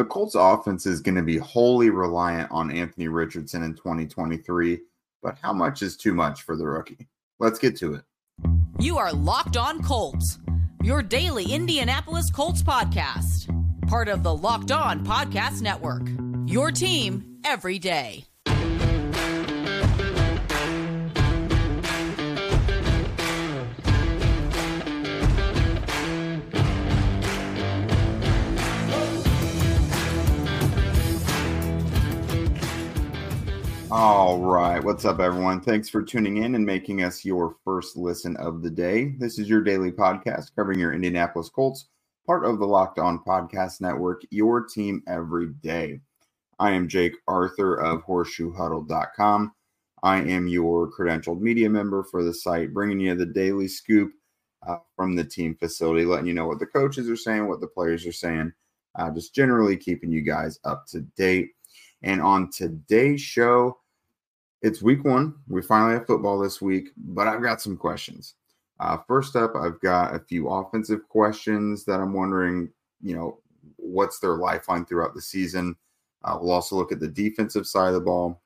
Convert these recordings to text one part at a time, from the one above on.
The Colts offense is going to be wholly reliant on Anthony Richardson in 2023, but how much is too much for the rookie? Let's get to it. You are Locked On Colts, your daily Indianapolis Colts podcast, part of the Locked On Podcast Network. Your team every day. All right. What's up, everyone? Thanks for tuning in and making us your first listen of the day. This is your daily podcast covering your Indianapolis Colts, part of the Locked On Podcast Network, your team every day. I am Jake Arthur of horseshoehuddle.com. I am your credentialed media member for the site, bringing you the daily scoop uh, from the team facility, letting you know what the coaches are saying, what the players are saying, uh, just generally keeping you guys up to date. And on today's show, it's week one. We finally have football this week, but I've got some questions. Uh, first up, I've got a few offensive questions that I'm wondering, you know, what's their lifeline throughout the season. Uh, we'll also look at the defensive side of the ball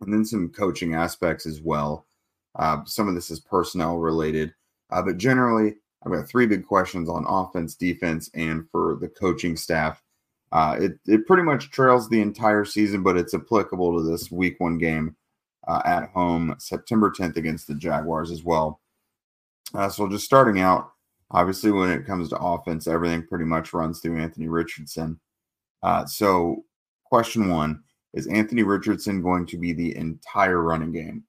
and then some coaching aspects as well. Uh, some of this is personnel related, uh, but generally, I've got three big questions on offense, defense, and for the coaching staff. Uh, it, it pretty much trails the entire season, but it's applicable to this week one game uh, at home September 10th against the Jaguars as well. Uh, so just starting out, obviously when it comes to offense, everything pretty much runs through Anthony Richardson. Uh, so question one is Anthony Richardson going to be the entire running game?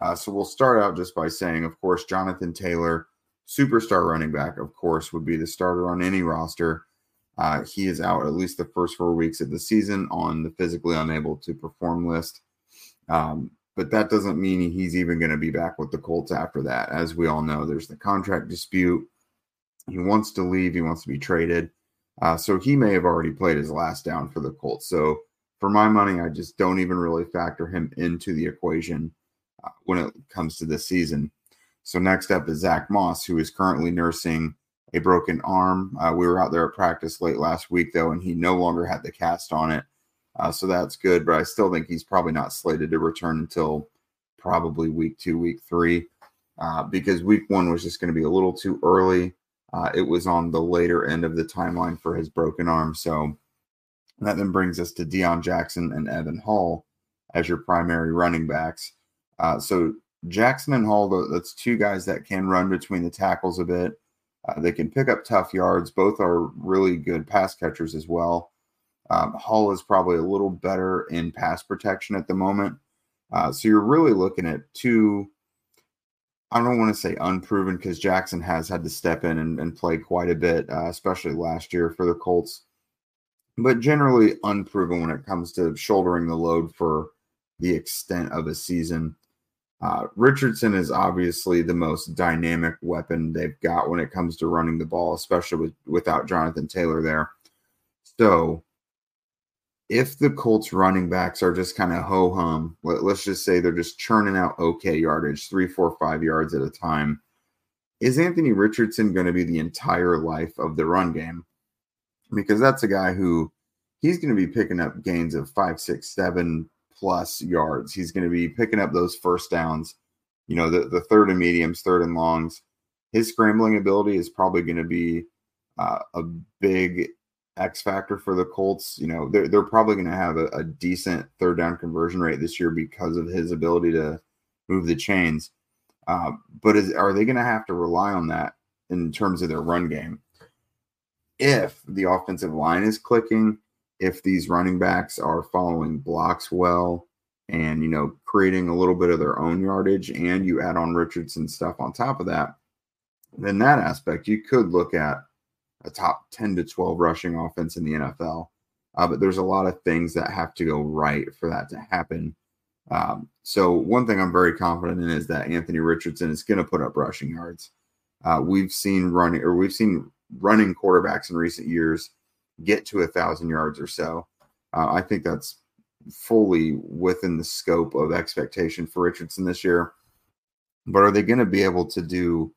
Uh, so we'll start out just by saying, of course, Jonathan Taylor, superstar running back, of course, would be the starter on any roster. Uh, he is out at least the first four weeks of the season on the physically unable to perform list. Um, but that doesn't mean he's even going to be back with the Colts after that. As we all know, there's the contract dispute. He wants to leave, he wants to be traded. Uh, so he may have already played his last down for the Colts. So for my money, I just don't even really factor him into the equation uh, when it comes to this season. So next up is Zach Moss, who is currently nursing a broken arm. Uh, we were out there at practice late last week, though, and he no longer had the cast on it. Uh, so that's good, but I still think he's probably not slated to return until probably week two, week three, uh, because week one was just going to be a little too early. Uh, it was on the later end of the timeline for his broken arm. So that then brings us to Deon Jackson and Evan Hull as your primary running backs. Uh, so Jackson and Hull, that's two guys that can run between the tackles a bit. Uh, they can pick up tough yards. Both are really good pass catchers as well. Um, Hull is probably a little better in pass protection at the moment. Uh, so you're really looking at two, I don't want to say unproven because Jackson has had to step in and, and play quite a bit, uh, especially last year for the Colts, but generally unproven when it comes to shouldering the load for the extent of a season. Uh, Richardson is obviously the most dynamic weapon they've got when it comes to running the ball, especially with, without Jonathan Taylor there. So if the Colts running backs are just kind of ho hum, let, us just say they're just churning out okay yardage, three, four, five yards at a time, is Anthony Richardson going to be the entire life of the run game? Because that's a guy who he's going to be picking up gains of five, six, seven plus yards. He's going to be picking up those first downs, you know, the, the third and mediums, third and longs. His scrambling ability is probably going to be uh, a big X factor for the Colts. You know, they're, they're probably going to have a, a, decent third down conversion rate this year because of his ability to move the chains. Uh, but is, are they going to have to rely on that in terms of their run game? If the offensive line is clicking, if these running backs are following blocks well and, you know, creating a little bit of their own yardage, and you add on Richardson stuff on top of that, then that aspect you could look at a top 10 to 12 rushing offense in the NFL. Uh, but there's a lot of things that have to go right for that to happen. Um, so one thing I'm very confident in is that Anthony Richardson is going to put up rushing yards. Uh, we've seen running or we've seen running quarterbacks in recent years get to a thousand yards or so. Uh, I think that's fully within the scope of expectation for Richardson this year. But are they going to be able to do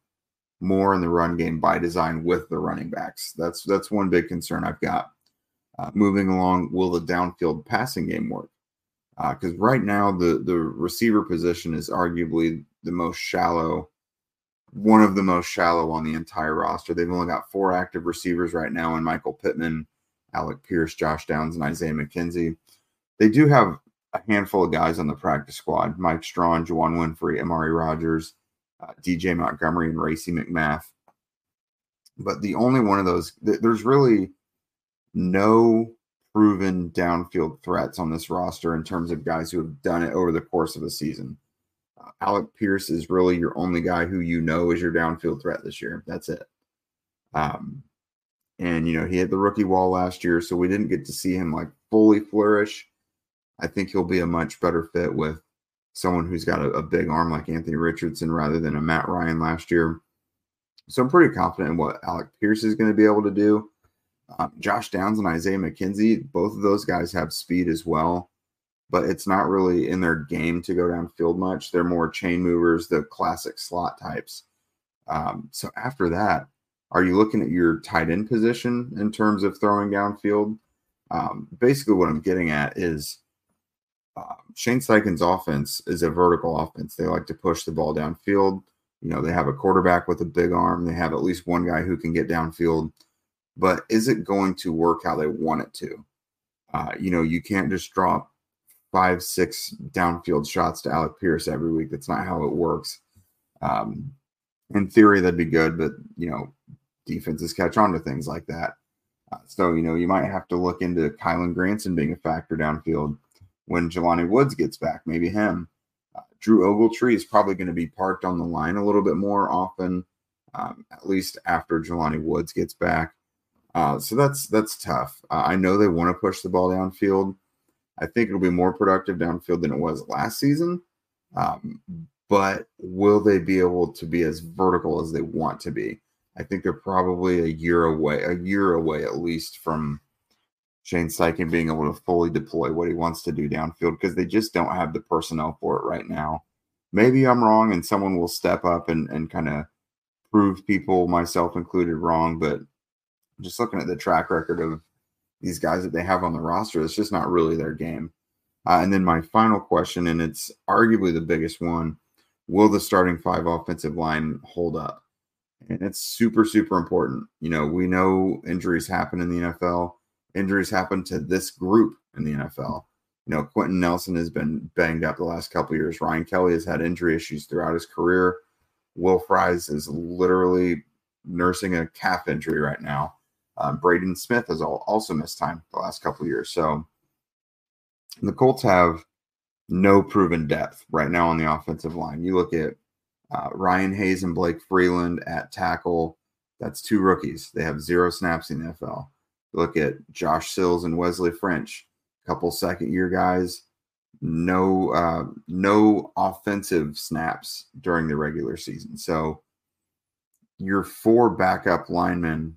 more in the run game by design with the running backs. That's that's one big concern I've got. Uh, moving along, will the downfield passing game work? Because uh, right now, the the receiver position is arguably the most shallow, one of the most shallow on the entire roster. They've only got four active receivers right now, and Michael Pittman, Alec Pierce, Josh Downs, and Isaiah McKenzie. They do have a handful of guys on the practice squad: Mike Strachan, Juwann Winfree, Amari Rogers, uh, DJ Montgomery, and Racey McMath. But the only one of those, there's really no proven downfield threats on this roster in terms of guys who have done it over the course of the season. Uh, Alec Pierce is really your only guy who you know is your downfield threat this year. That's it. Um, and you know he hit the rookie wall last year, so we didn't get to see him like fully flourish. I think he'll be a much better fit with someone who's got a, a big arm like Anthony Richardson rather than a Matt Ryan last year. So I'm pretty confident in what Alec Pierce is going to be able to do. Um, Josh Downs and Isaiah McKenzie, both of those guys have speed as well, but it's not really in their game to go downfield much. They're more chain movers, the classic slot types. Um, so after that, are you looking at your tight end position in terms of throwing downfield? Um, basically, what I'm getting at is uh, Shane Steichen's offense is a vertical offense. They like to push the ball downfield. You know, they have a quarterback with a big arm. They have at least one guy who can get downfield but is it going to work how they want it to? Uh, you know, you can't just drop five, six downfield shots to Alec Pierce every week. That's not how it works. Um, in theory, that'd be good, but you know, defenses catch on to things like that. Uh, so you know, you might have to look into Kylen Granson being a factor downfield when Jelani Woods gets back. Maybe him. Uh, Drew Ogletree is probably going to be parked on the line a little bit more often, um, at least after Jelani Woods gets back. Uh, so that's that's tough. Uh, I know they want to push the ball downfield. I think it'll be more productive downfield than it was last season. Um, but will they be able to be as vertical as they want to be? I think they're probably a year away, a year away at least from Shane Steichen being able to fully deploy what he wants to do downfield because they just don't have the personnel for it right now. Maybe I'm wrong and someone will step up and, and kind of prove people, myself included, wrong. But just looking at the track record of these guys that they have on the roster, it's just not really their game. Uh, and then my final question, and it's arguably the biggest one will the starting five offensive line hold up? It's super, super important. You know, we know injuries happen in the NFL, injuries happen to this group in the NFL. You know, Quenton Nelson has been banged up the last couple years. Ryan Kelly has had injury issues throughout his career. Will Fries is literally nursing a calf injury right now. Um, Braden Smith has also missed time the last couple years. So the Colts have no proven depth right now on the offensive line. You look at uh, Ryan Hayes and Blake Freeland at tackle. That's two rookies. They have zero snaps in the NFL. look at Josh Sills and Wesley French, a couple second year guys. No, uh, no offensive snaps during the regular season. So your four backup linemen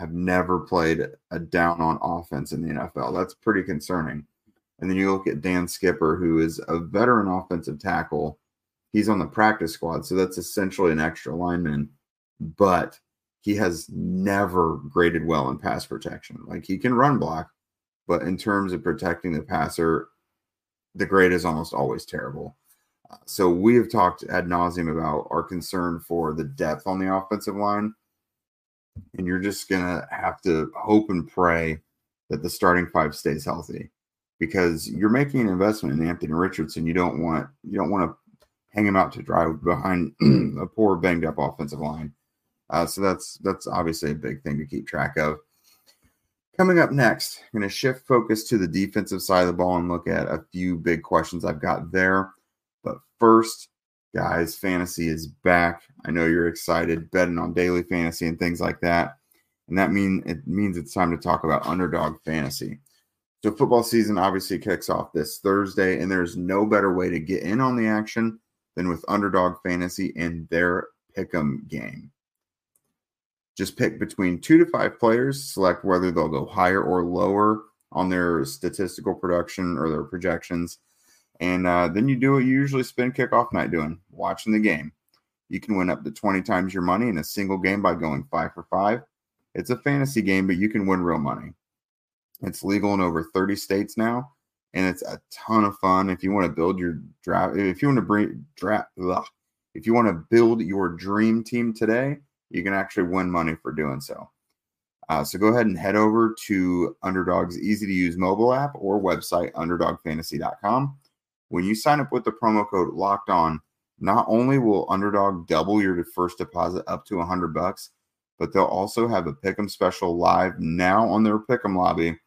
have never played a down on offense in the NFL. That's pretty concerning. And then you look at Dan Skipper, who is a veteran offensive tackle. He's on the practice squad, so that's essentially an extra lineman, but he has never graded well in pass protection. Like he can run block, but in terms of protecting the passer, the grade is almost always terrible. Uh, so we have talked ad nauseum about our concern for the depth on the offensive line and you're just gonna have to hope and pray that the starting five stays healthy because you're making an investment in Anthony Richardson. You don't want you don't want to hang him out to dry behind a poor banged up offensive line. Uh, so that's that's obviously a big thing to keep track of. Coming up next, I'm going to shift focus to the defensive side of the ball and look at a few big questions I've got there. But first, guys, fantasy is back. I know you're excited betting on daily fantasy and things like that. And that mean it means it's time to talk about underdog fantasy. So football season obviously kicks off this Thursday, and there's no better way to get in on the action than with underdog fantasy and their pick'em game. Just pick between two to five players, select whether they'll go higher or lower on their statistical production or their projections and uh, then you do what you usually spend kickoff night doing, watching the game. You can win up to 20 times your money in a single game by going five for five. It's a fantasy game, but you can win real money. It's legal in over 30 states now, and it's a ton of fun. If you want to build your draft, if you want to bring draft, if you want to build your dream team today, you can actually win money for doing so. Uh, so go ahead and head over to Underdog's easy to use mobile app or website, underdogfantasy.com. When you sign up with the promo code locked on, not only will Underdog double your first deposit up to 100 bucks, but they'll also have a pick'em special live now on their pick'em lobby.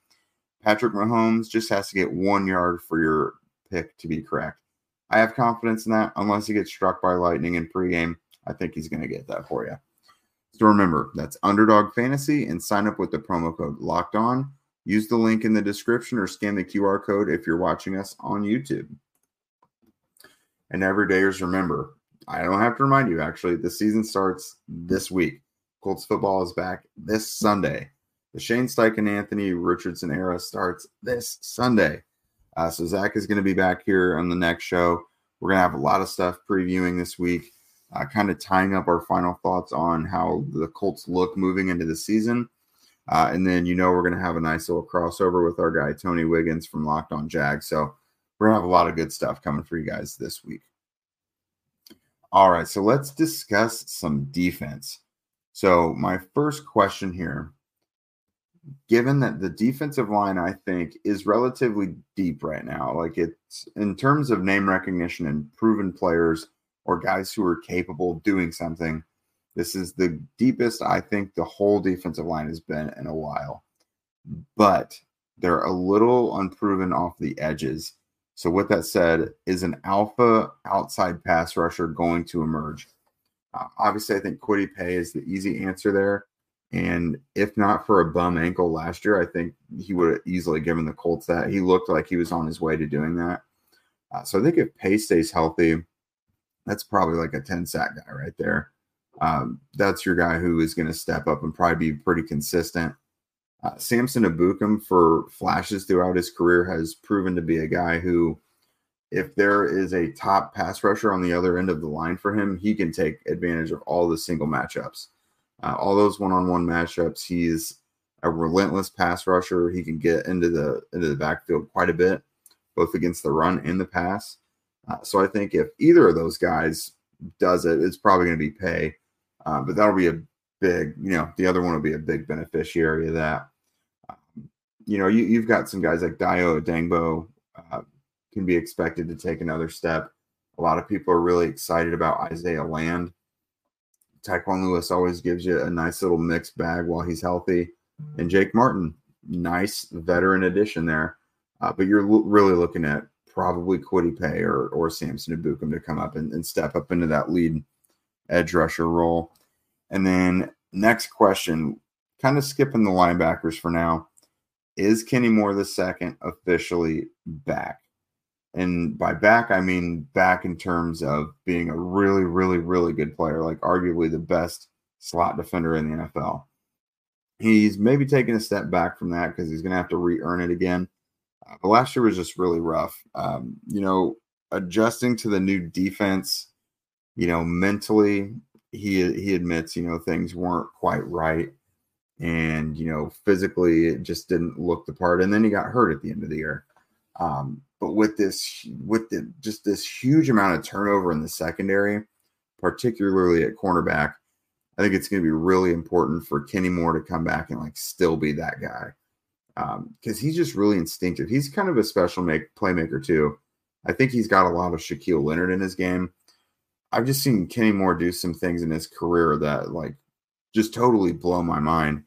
Patrick Mahomes just has to get one yard for your pick to be correct. I have confidence in that. Unless he gets struck by lightning in pregame, I think he's going to get that for you. So remember, that's Underdog Fantasy and sign up with the promo code Locked On. Use the link in the description or scan the QR code if you're watching us on YouTube. And everydayers, remember, I don't have to remind you, actually, the season starts this week. Colts football is back this Sunday. The Shane Steichen Anthony Richardson era starts this Sunday. Uh, so Zach is going to be back here on the next show. We're going to have a lot of stuff previewing this week, uh, kind of tying up our final thoughts on how the Colts look moving into the season. Uh, and then, you know, we're going to have a nice little crossover with our guy, Tony Wiggins from Locked on Jag. So we're going to have a lot of good stuff coming for you guys this week. All right. So let's discuss some defense. So, my first question here given that the defensive line, I think, is relatively deep right now. Like it's in terms of name recognition and proven players or guys who are capable of doing something. This is the deepest I think the whole defensive line has been in a while. But they're a little unproven off the edges. So, with that said, is an alpha outside pass rusher going to emerge? Uh, obviously, I think Kwity Paye is the easy answer there. And if not for a bum ankle last year, I think he would have easily given the Colts that. He looked like he was on his way to doing that. Uh, so I think if Paye stays healthy, that's probably like a 10 sack guy right there. Um, that's your guy who is going to step up and probably be pretty consistent. Uh, Samson Ebukam, for flashes throughout his career, has proven to be a guy who, if there is a top pass rusher on the other end of the line for him, he can take advantage of all the single matchups. Uh, all those one-on-one matchups, he's a relentless pass rusher. He can get into the into the backfield quite a bit, both against the run and the pass. Uh, so I think if either of those guys does it, it's probably going to be Paye. Uh, but that'll be a big, you know, the other one will be a big beneficiary of that. Um, you know, you, have got some guys like Dayo Odeyingbo uh, can be expected to take another step. A lot of people are really excited about Isaiah Land. Tyquan Lewis always gives you a nice little mixed bag while he's healthy. And Jake Martin, nice veteran addition there. Uh, but you're really looking at probably Kwity Paye or, or Samson Ebukam to come up and, and step up into that lead edge rusher role. And then next question, kind of skipping the linebackers for now. Is Kenny Moore the second officially back? And by back, I mean back in terms of being a really, really, really good player, like arguably the best slot defender in the NFL. He's maybe taking a step back from that because he's going to have to re earn it again. Uh, but last year was just really rough. Um, you know, adjusting to the new defense, you know, mentally, he he admits, you know, things weren't quite right. And, you know, physically, it just didn't look the part. And then he got hurt at the end of the year. Um, but with this, with the just this huge amount of turnover in the secondary, particularly at cornerback, I think it's going to be really important for Kenny Moore to come back and like still be that guy because um, he's just really instinctive. He's kind of a special make playmaker too. I think he's got a lot of Shaquille Leonard in his game. I've just seen Kenny Moore do some things in his career that like just totally blow my mind.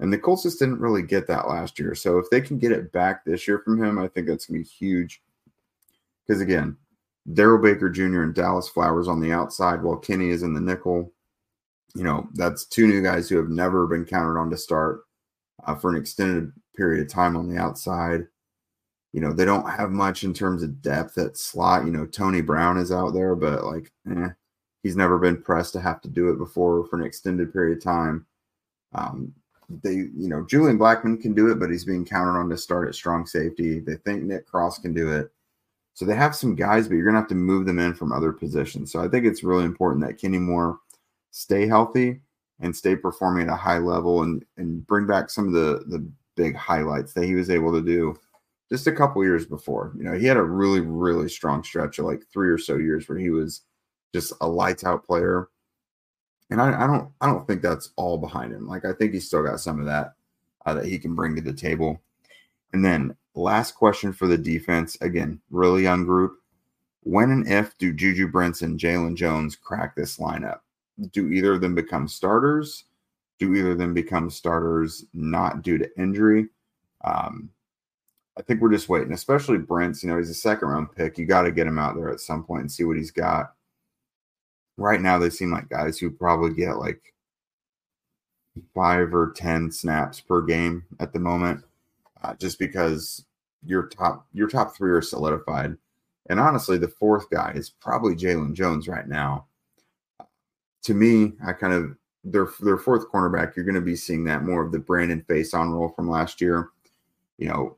And the Colts just didn't really get that last year. So if they can get it back this year from him, I think that's going to be huge. Because again, Darrell Baker Jr. and Dallas Flowers on the outside while Kenny is in the nickel. You know, that's two new guys who have never been counted on to start uh, for an extended period of time on the outside. You know, they don't have much in terms of depth at slot. You know, Tony Brown is out there, but like, eh, he's never been pressed to have to do it before for an extended period of time. Um, they, you know, Julian Blackmon can do it, but he's being counted on to start at strong safety. They think Nick Cross can do it. So they have some guys, but you're going to have to move them in from other positions. So I think it's really important that Kenny Moore stay healthy and stay performing at a high level and, and bring back some of the, the big highlights that he was able to do just a couple years before. You know, he had a really, really strong stretch of like three or so years where he was just a lights out player. And I, I don't, I don't think that's all behind him. Like I think he's still got some of that uh, that he can bring to the table. And then last question for the defense again, really young group. When and if do Juju Brents, Jaylon Jones crack this lineup? Do either of them become starters? Do either of them become starters not due to injury? Um, I think we're just waiting, especially Brents. You know, he's a second round pick. You got to get him out there at some point and see what he's got. Right now, they seem like guys who probably get like five or 10 snaps per game at the moment, uh, just because your top your top three are solidified. And honestly, the fourth guy is probably Jaylon Jones right now. To me, I kind of their their fourth cornerback, you're going to be seeing that more of the Brandon Facyson role from last year. You know,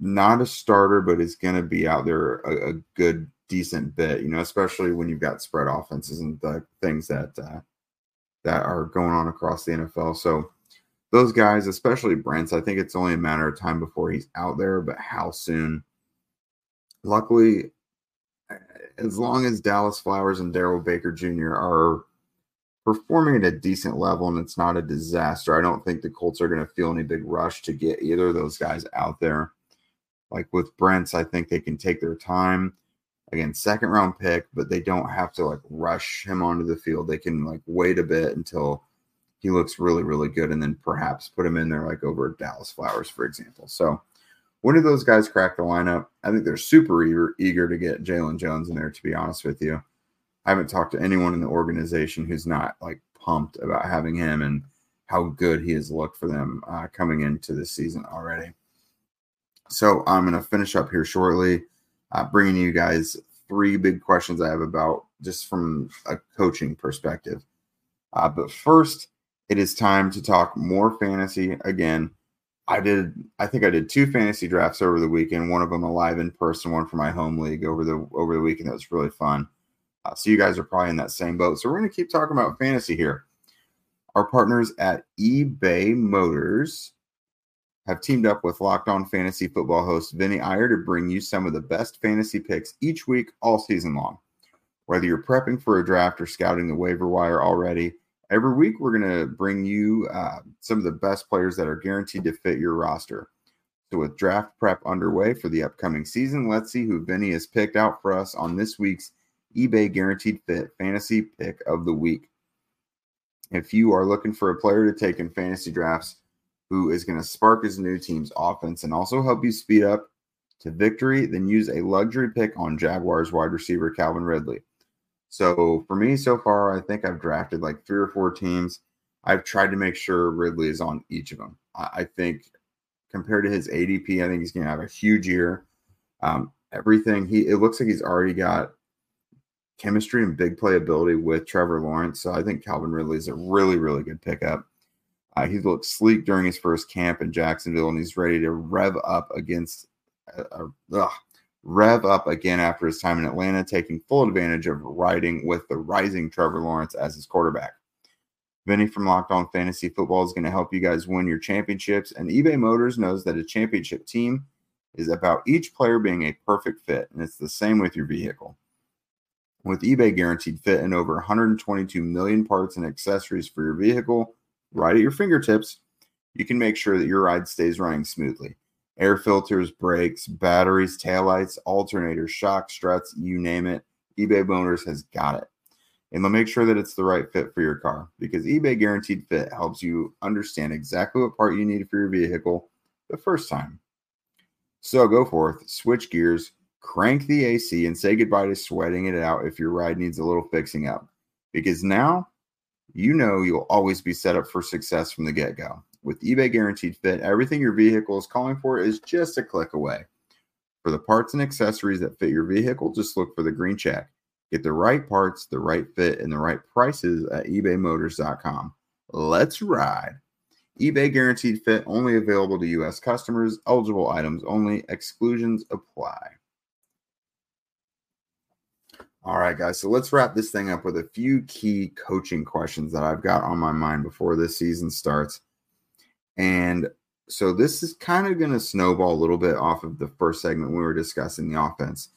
not a starter, but is going to be out there a, a, good, decent bit. You know, especially when you've got spread offenses and the things that uh, that are going on across the NFL. So those guys, especially Brents, I think it's only a matter of time before he's out there. But how soon? Luckily, as long as Dallas Flowers and Darrell Baker Jr. are performing at a decent level and it's not a disaster, I don't think the Colts are going to feel any big rush to get either of those guys out there. Like with Brents, I think they can take their time. Again, second round pick, but they don't have to like rush him onto the field. They can like wait a bit until he looks really, really good and then perhaps put him in there like over Dallas Flowers, for example. So when do those guys crack the lineup? I think they're super eager, eager to get Jaylon Jones in there, to be honest with you. I haven't talked to anyone in the organization who's not like pumped about having him and how good he has looked for them uh, coming into this season already. So I'm going to finish up here shortly, uh, bringing you guys three big questions I have about just from a coaching perspective. Uh, but first, it is time to talk more fantasy again. I did, I think I did two fantasy drafts over the weekend. One of them a live in person, one for my home league over the over the weekend. That was really fun. Uh, so you guys are probably in that same boat. So we're going to keep talking about fantasy here. Our partners at eBay Motors have teamed up with Locked On Fantasy Football host Vinny Iyer to bring you some of the best fantasy picks each week, all season long. Whether you're prepping for a draft or scouting the waiver wire already, every week we're going to bring you uh, some of the best players that are guaranteed to fit your roster. So, with draft prep underway for the upcoming season, let's see who Vinny has picked out for us on this week's eBay Guaranteed Fit Fantasy Pick of the Week. If you are looking for a player to take in fantasy drafts, who is going to spark his new team's offense and also help you speed up to victory, then use a luxury pick on Jaguars wide receiver Calvin Ridley. So for me so far, I think I've drafted like three or four teams. I've tried to make sure Ridley is on each of them. I think compared to his ADP, I think he's going to have a huge year. Um, everything he it looks like he's already got chemistry and big playability with Trevor Lawrence. So I think Calvin Ridley is a really really good pickup. Uh, he looked sleek during his first camp in Jacksonville, and he's ready to rev up against uh, uh, rev up again after his time in Atlanta, taking full advantage of riding with the rising Trevor Lawrence as his quarterback. Vinny from Locked On Fantasy Football is going to help you guys win your championships, and eBay Motors knows that a championship team is about each player being a perfect fit, and it's the same with your vehicle. With eBay Guaranteed Fit and over 122 million parts and accessories for your vehicle right at your fingertips, you can make sure that your ride stays running smoothly. Air filters, brakes, batteries, taillights, alternators, shock struts, you name it, eBay Motors has got it. And they'll make sure that it's the right fit for your car because eBay Guaranteed Fit helps you understand exactly what part you need for your vehicle the first time. So go forth, switch gears, crank the AC, and say goodbye to sweating it out if your ride needs a little fixing up. Because now you know you'll always be set up for success from the get go. With eBay Guaranteed Fit, everything your vehicle is calling for is just a click away. For the parts and accessories that fit your vehicle, just look for the green check. Get the right parts, the right fit, and the right prices at ebaymotors.com. Let's ride. eBay Guaranteed Fit only available to U.S. customers, eligible items only, exclusions apply. All right, guys. So let's wrap this thing up with a few key coaching questions that I've got on my mind before this season starts. And so this is kind of going to snowball a little bit off of the first segment we were discussing the offense.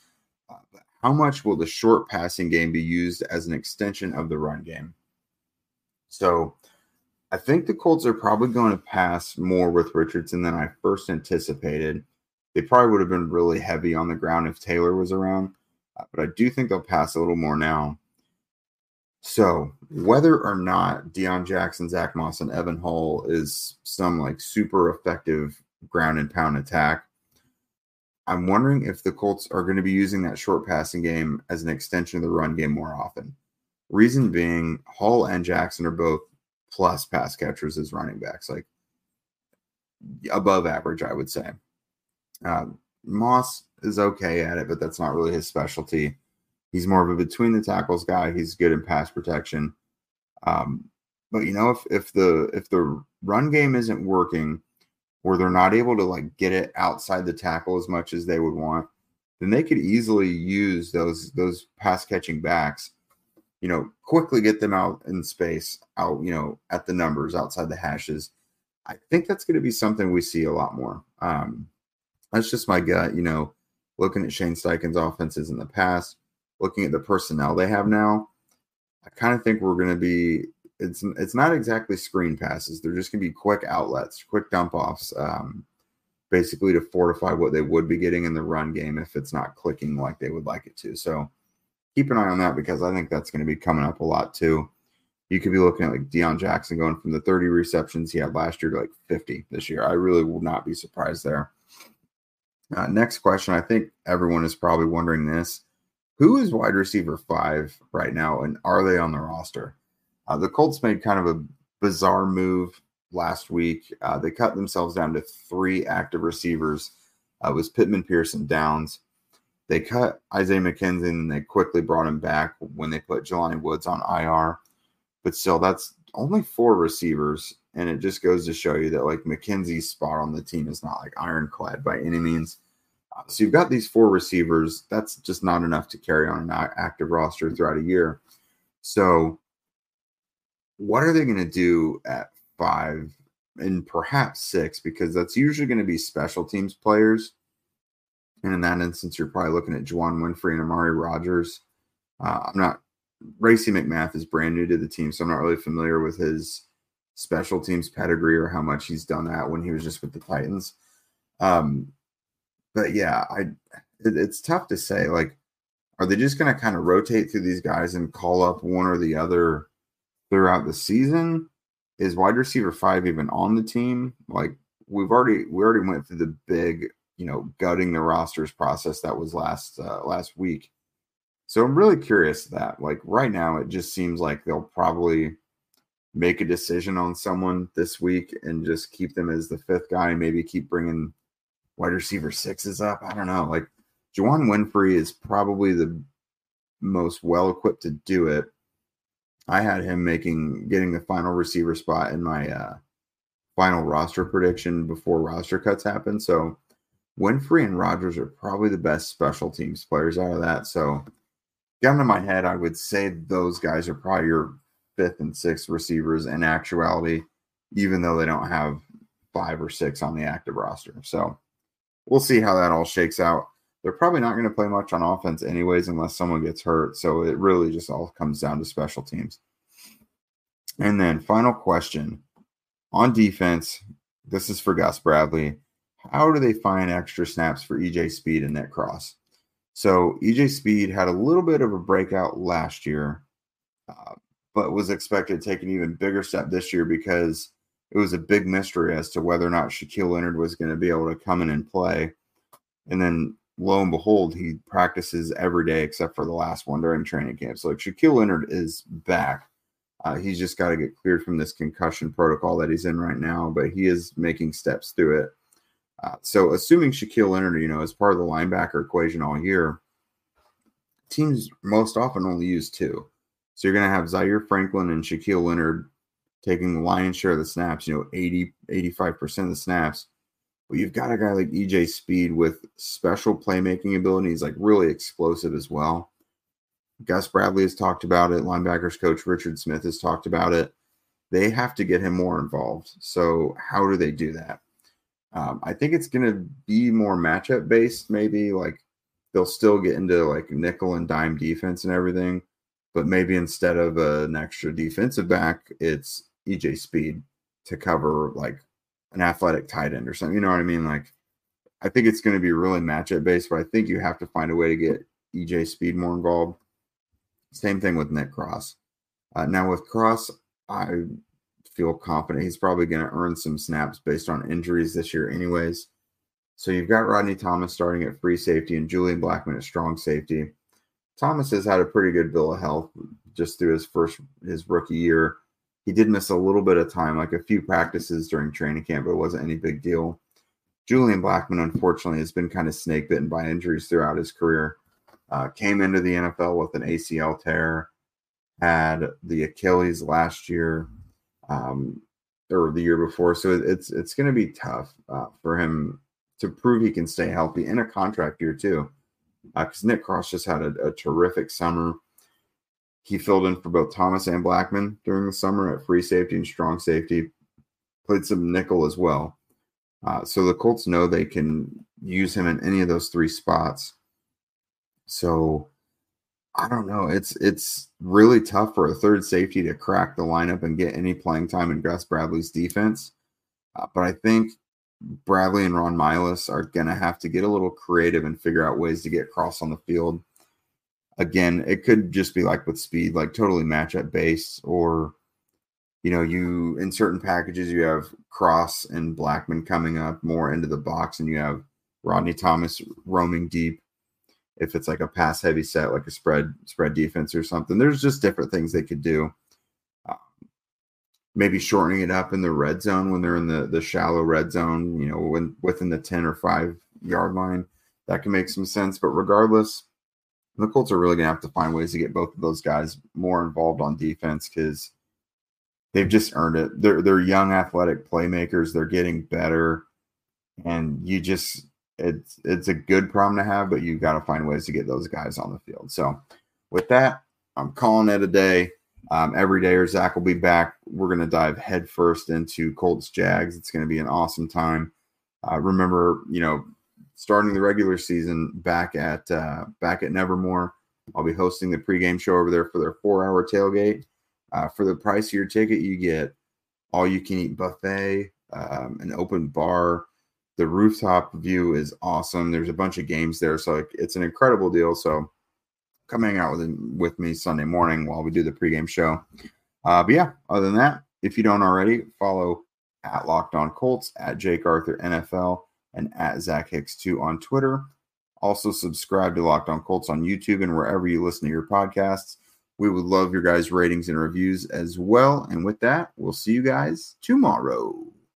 Uh, how much will the short passing game be used as an extension of the run game? So I think the Colts are probably going to pass more with Richardson than I first anticipated. They probably would have been really heavy on the ground if Taylor was around, but I do think they'll pass a little more now. So whether or not Deon Jackson, Zach Moss, and Evan Hull is some like super effective ground and pound attack, I'm wondering if the Colts are going to be using that short passing game as an extension of the run game more often. Reason being, Hull and Jackson are both plus pass catchers as running backs, like above average, I would say. Uh, Moss is okay at it, but that's not really his specialty. He's more of a between the tackles guy. He's good in pass protection. Um, but you know, if if the if the run game isn't working, or they're not able to like get it outside the tackle as much as they would want, then they could easily use those those pass catching backs. You know, quickly get them out in space, out you know at the numbers outside the hashes. I think that's going to be something we see a lot more. Um, that's just my gut. You know, looking at Shane Steichen's offenses in the past, looking at the personnel they have now, I kind of think we're going to be. It's it's not exactly screen passes. They're just going to be quick outlets, quick dump offs, um, basically to fortify what they would be getting in the run game if it's not clicking like they would like it to. So keep an eye on that because I think that's going to be coming up a lot too. You could be looking at like Deon Jackson going from the 30 receptions he had last year to like 50 this year. I really will not be surprised there. Uh, next question. I think everyone is probably wondering this. Who is wide receiver five right now, and are they on the roster? Uh, the Colts made kind of a bizarre move last week. Uh, they cut themselves down to three active receivers. Uh, was Pittman, Pearson, Downs. They cut Isaiah McKenzie and they quickly brought him back when they put Jelani Woods on IR. But still, that's only four receivers. And it just goes to show you that like McKenzie's spot on the team is not like ironclad by any means. So you've got these four receivers. That's just not enough to carry on an active roster throughout a year. So what are they going to do at five and perhaps six? Because that's usually going to be special teams players. And in that instance, you're probably looking at Juwann Winfree and Amari Rogers. Uh, I'm not, Racey McMath is brand new to the team, so I'm not really familiar with his special teams pedigree or how much he's done that when he was just with the Titans. Um, but yeah, I it, it's tough to say. Like, are they just going to kind of rotate through these guys and call up one or the other throughout the season? Is wide receiver five even on the team? Like, we've already we already went through the big, you know, gutting the rosters process that was last uh, last week. So I'm really curious that. Like right now, it just seems like they'll probably make a decision on someone this week and just keep them as the fifth guy. Maybe keep bringing wide receiver sixes up. I don't know. Like Juwann Winfree is probably the most well equipped to do it. I had him making getting the final receiver spot in my uh, final roster prediction before roster cuts happen. So Winfree and Rogers are probably the best special teams players out of that. So gun to my head, I would say those guys are probably your fifth and sixth receivers in actuality, even though they don't have five or six on the active roster. So we'll see how that all shakes out. They're probably not going to play much on offense, anyways, unless someone gets hurt. So it really just all comes down to special teams. And then, final question on defense. This is for Gus Bradley. How do they find extra snaps for EJ Speed and Nick Cross? So EJ Speed had a little bit of a breakout last year, uh, but was expected to take an even bigger step this year because it was a big mystery as to whether or not Shaquille Leonard was going to be able to come in and play. And then lo and behold, he practices every day except for the last one during training camp. So Shaquille Leonard is back. Uh, he's just got to get cleared from this concussion protocol that he's in right now, but he is making steps through it. Uh, so assuming Shaquille Leonard, you know, is part of the linebacker equation all year, teams most often only use two. So you're going to have Zaire Franklin and Shaquille Leonard taking the lion's share of the snaps, you know, 80, 85% of the snaps. But you've got a guy like EJ Speed with special playmaking ability. He's like really explosive as well. Gus Bradley has talked about it. Linebackers coach Richard Smith has talked about it. They have to get him more involved. So, how do they do that? Um, I think it's going to be more matchup based, maybe like they'll still get into like nickel and dime defense and everything, but maybe instead of an extra defensive back, it's EJ Speed to cover like an athletic tight end or something. You know what I mean? Like, I think it's going to be really matchup based, but I think you have to find a way to get EJ Speed more involved. Same thing with Nick Cross. Uh, now with Cross, I feel confident he's probably going to earn some snaps based on injuries this year, anyways. So you've got Rodney Thomas starting at free safety and Julian Blackmon at strong safety. Thomas has had a pretty good bill of health just through his first his rookie year. He did miss a little bit of time, like a few practices during training camp, but it wasn't any big deal. Julian Blackmon, unfortunately, has been kind of snake bitten by injuries throughout his career. Uh, came into the NFL with an ACL tear, had the Achilles last year, um, or the year before. So it's it's going to be tough uh, for him to prove he can stay healthy in a contract year too. Because uh, Nick Cross just had a, a, terrific summer. He filled in for both Thomas and Blackmon during the summer at free safety and strong safety. Played some nickel as well. Uh, so the Colts know they can use him in any of those three spots. So I don't know. It's it's really tough for a third safety to crack the lineup and get any playing time in Gus Bradley's defense. Uh, but I think Bradley and Ron Milus are going to have to get a little creative and figure out ways to get Cross on the field. Again, it could just be like with speed, like totally matchup based, or you know, you in certain packages you have Cross and Blackmon coming up more into the box, and you have Rodney Thomas roaming deep if it's like a pass heavy set, like a spread spread defense or something. There's just different things they could do. Maybe shortening it up in the red zone when they're in the the shallow red zone, you know, when within the ten or five yard line, that can make some sense. But regardless, the Colts are really gonna have to find ways to get both of those guys more involved on defense because they've just earned it. They're they're young athletic playmakers. They're getting better, and you just it's it's a good problem to have, but you got to find ways to get those guys on the field. So, with that, I'm calling it a day. Um, every day or Zach will be back. We're going to dive headfirst into Colts Jags. It's going to be an awesome time. Uh, remember, you know, starting the regular season back at uh, back at Nevermore. I'll be hosting the pregame show over there for their four hour tailgate. Uh, for the price of your ticket, you get all you can eat buffet, um, an open bar, the rooftop view is awesome. There's a bunch of games there, so it's an incredible deal. So come hang out with with me Sunday morning while we do the pregame show. Uh, but yeah, other than that, if you don't already, follow at Locked On Colts, at Jake Arthur NFL, and at Zach Hicks 2 on Twitter. Also, subscribe to Locked On Colts on YouTube and wherever you listen to your podcasts. We would love your guys' ratings and reviews as well. And with that, we'll see you guys tomorrow.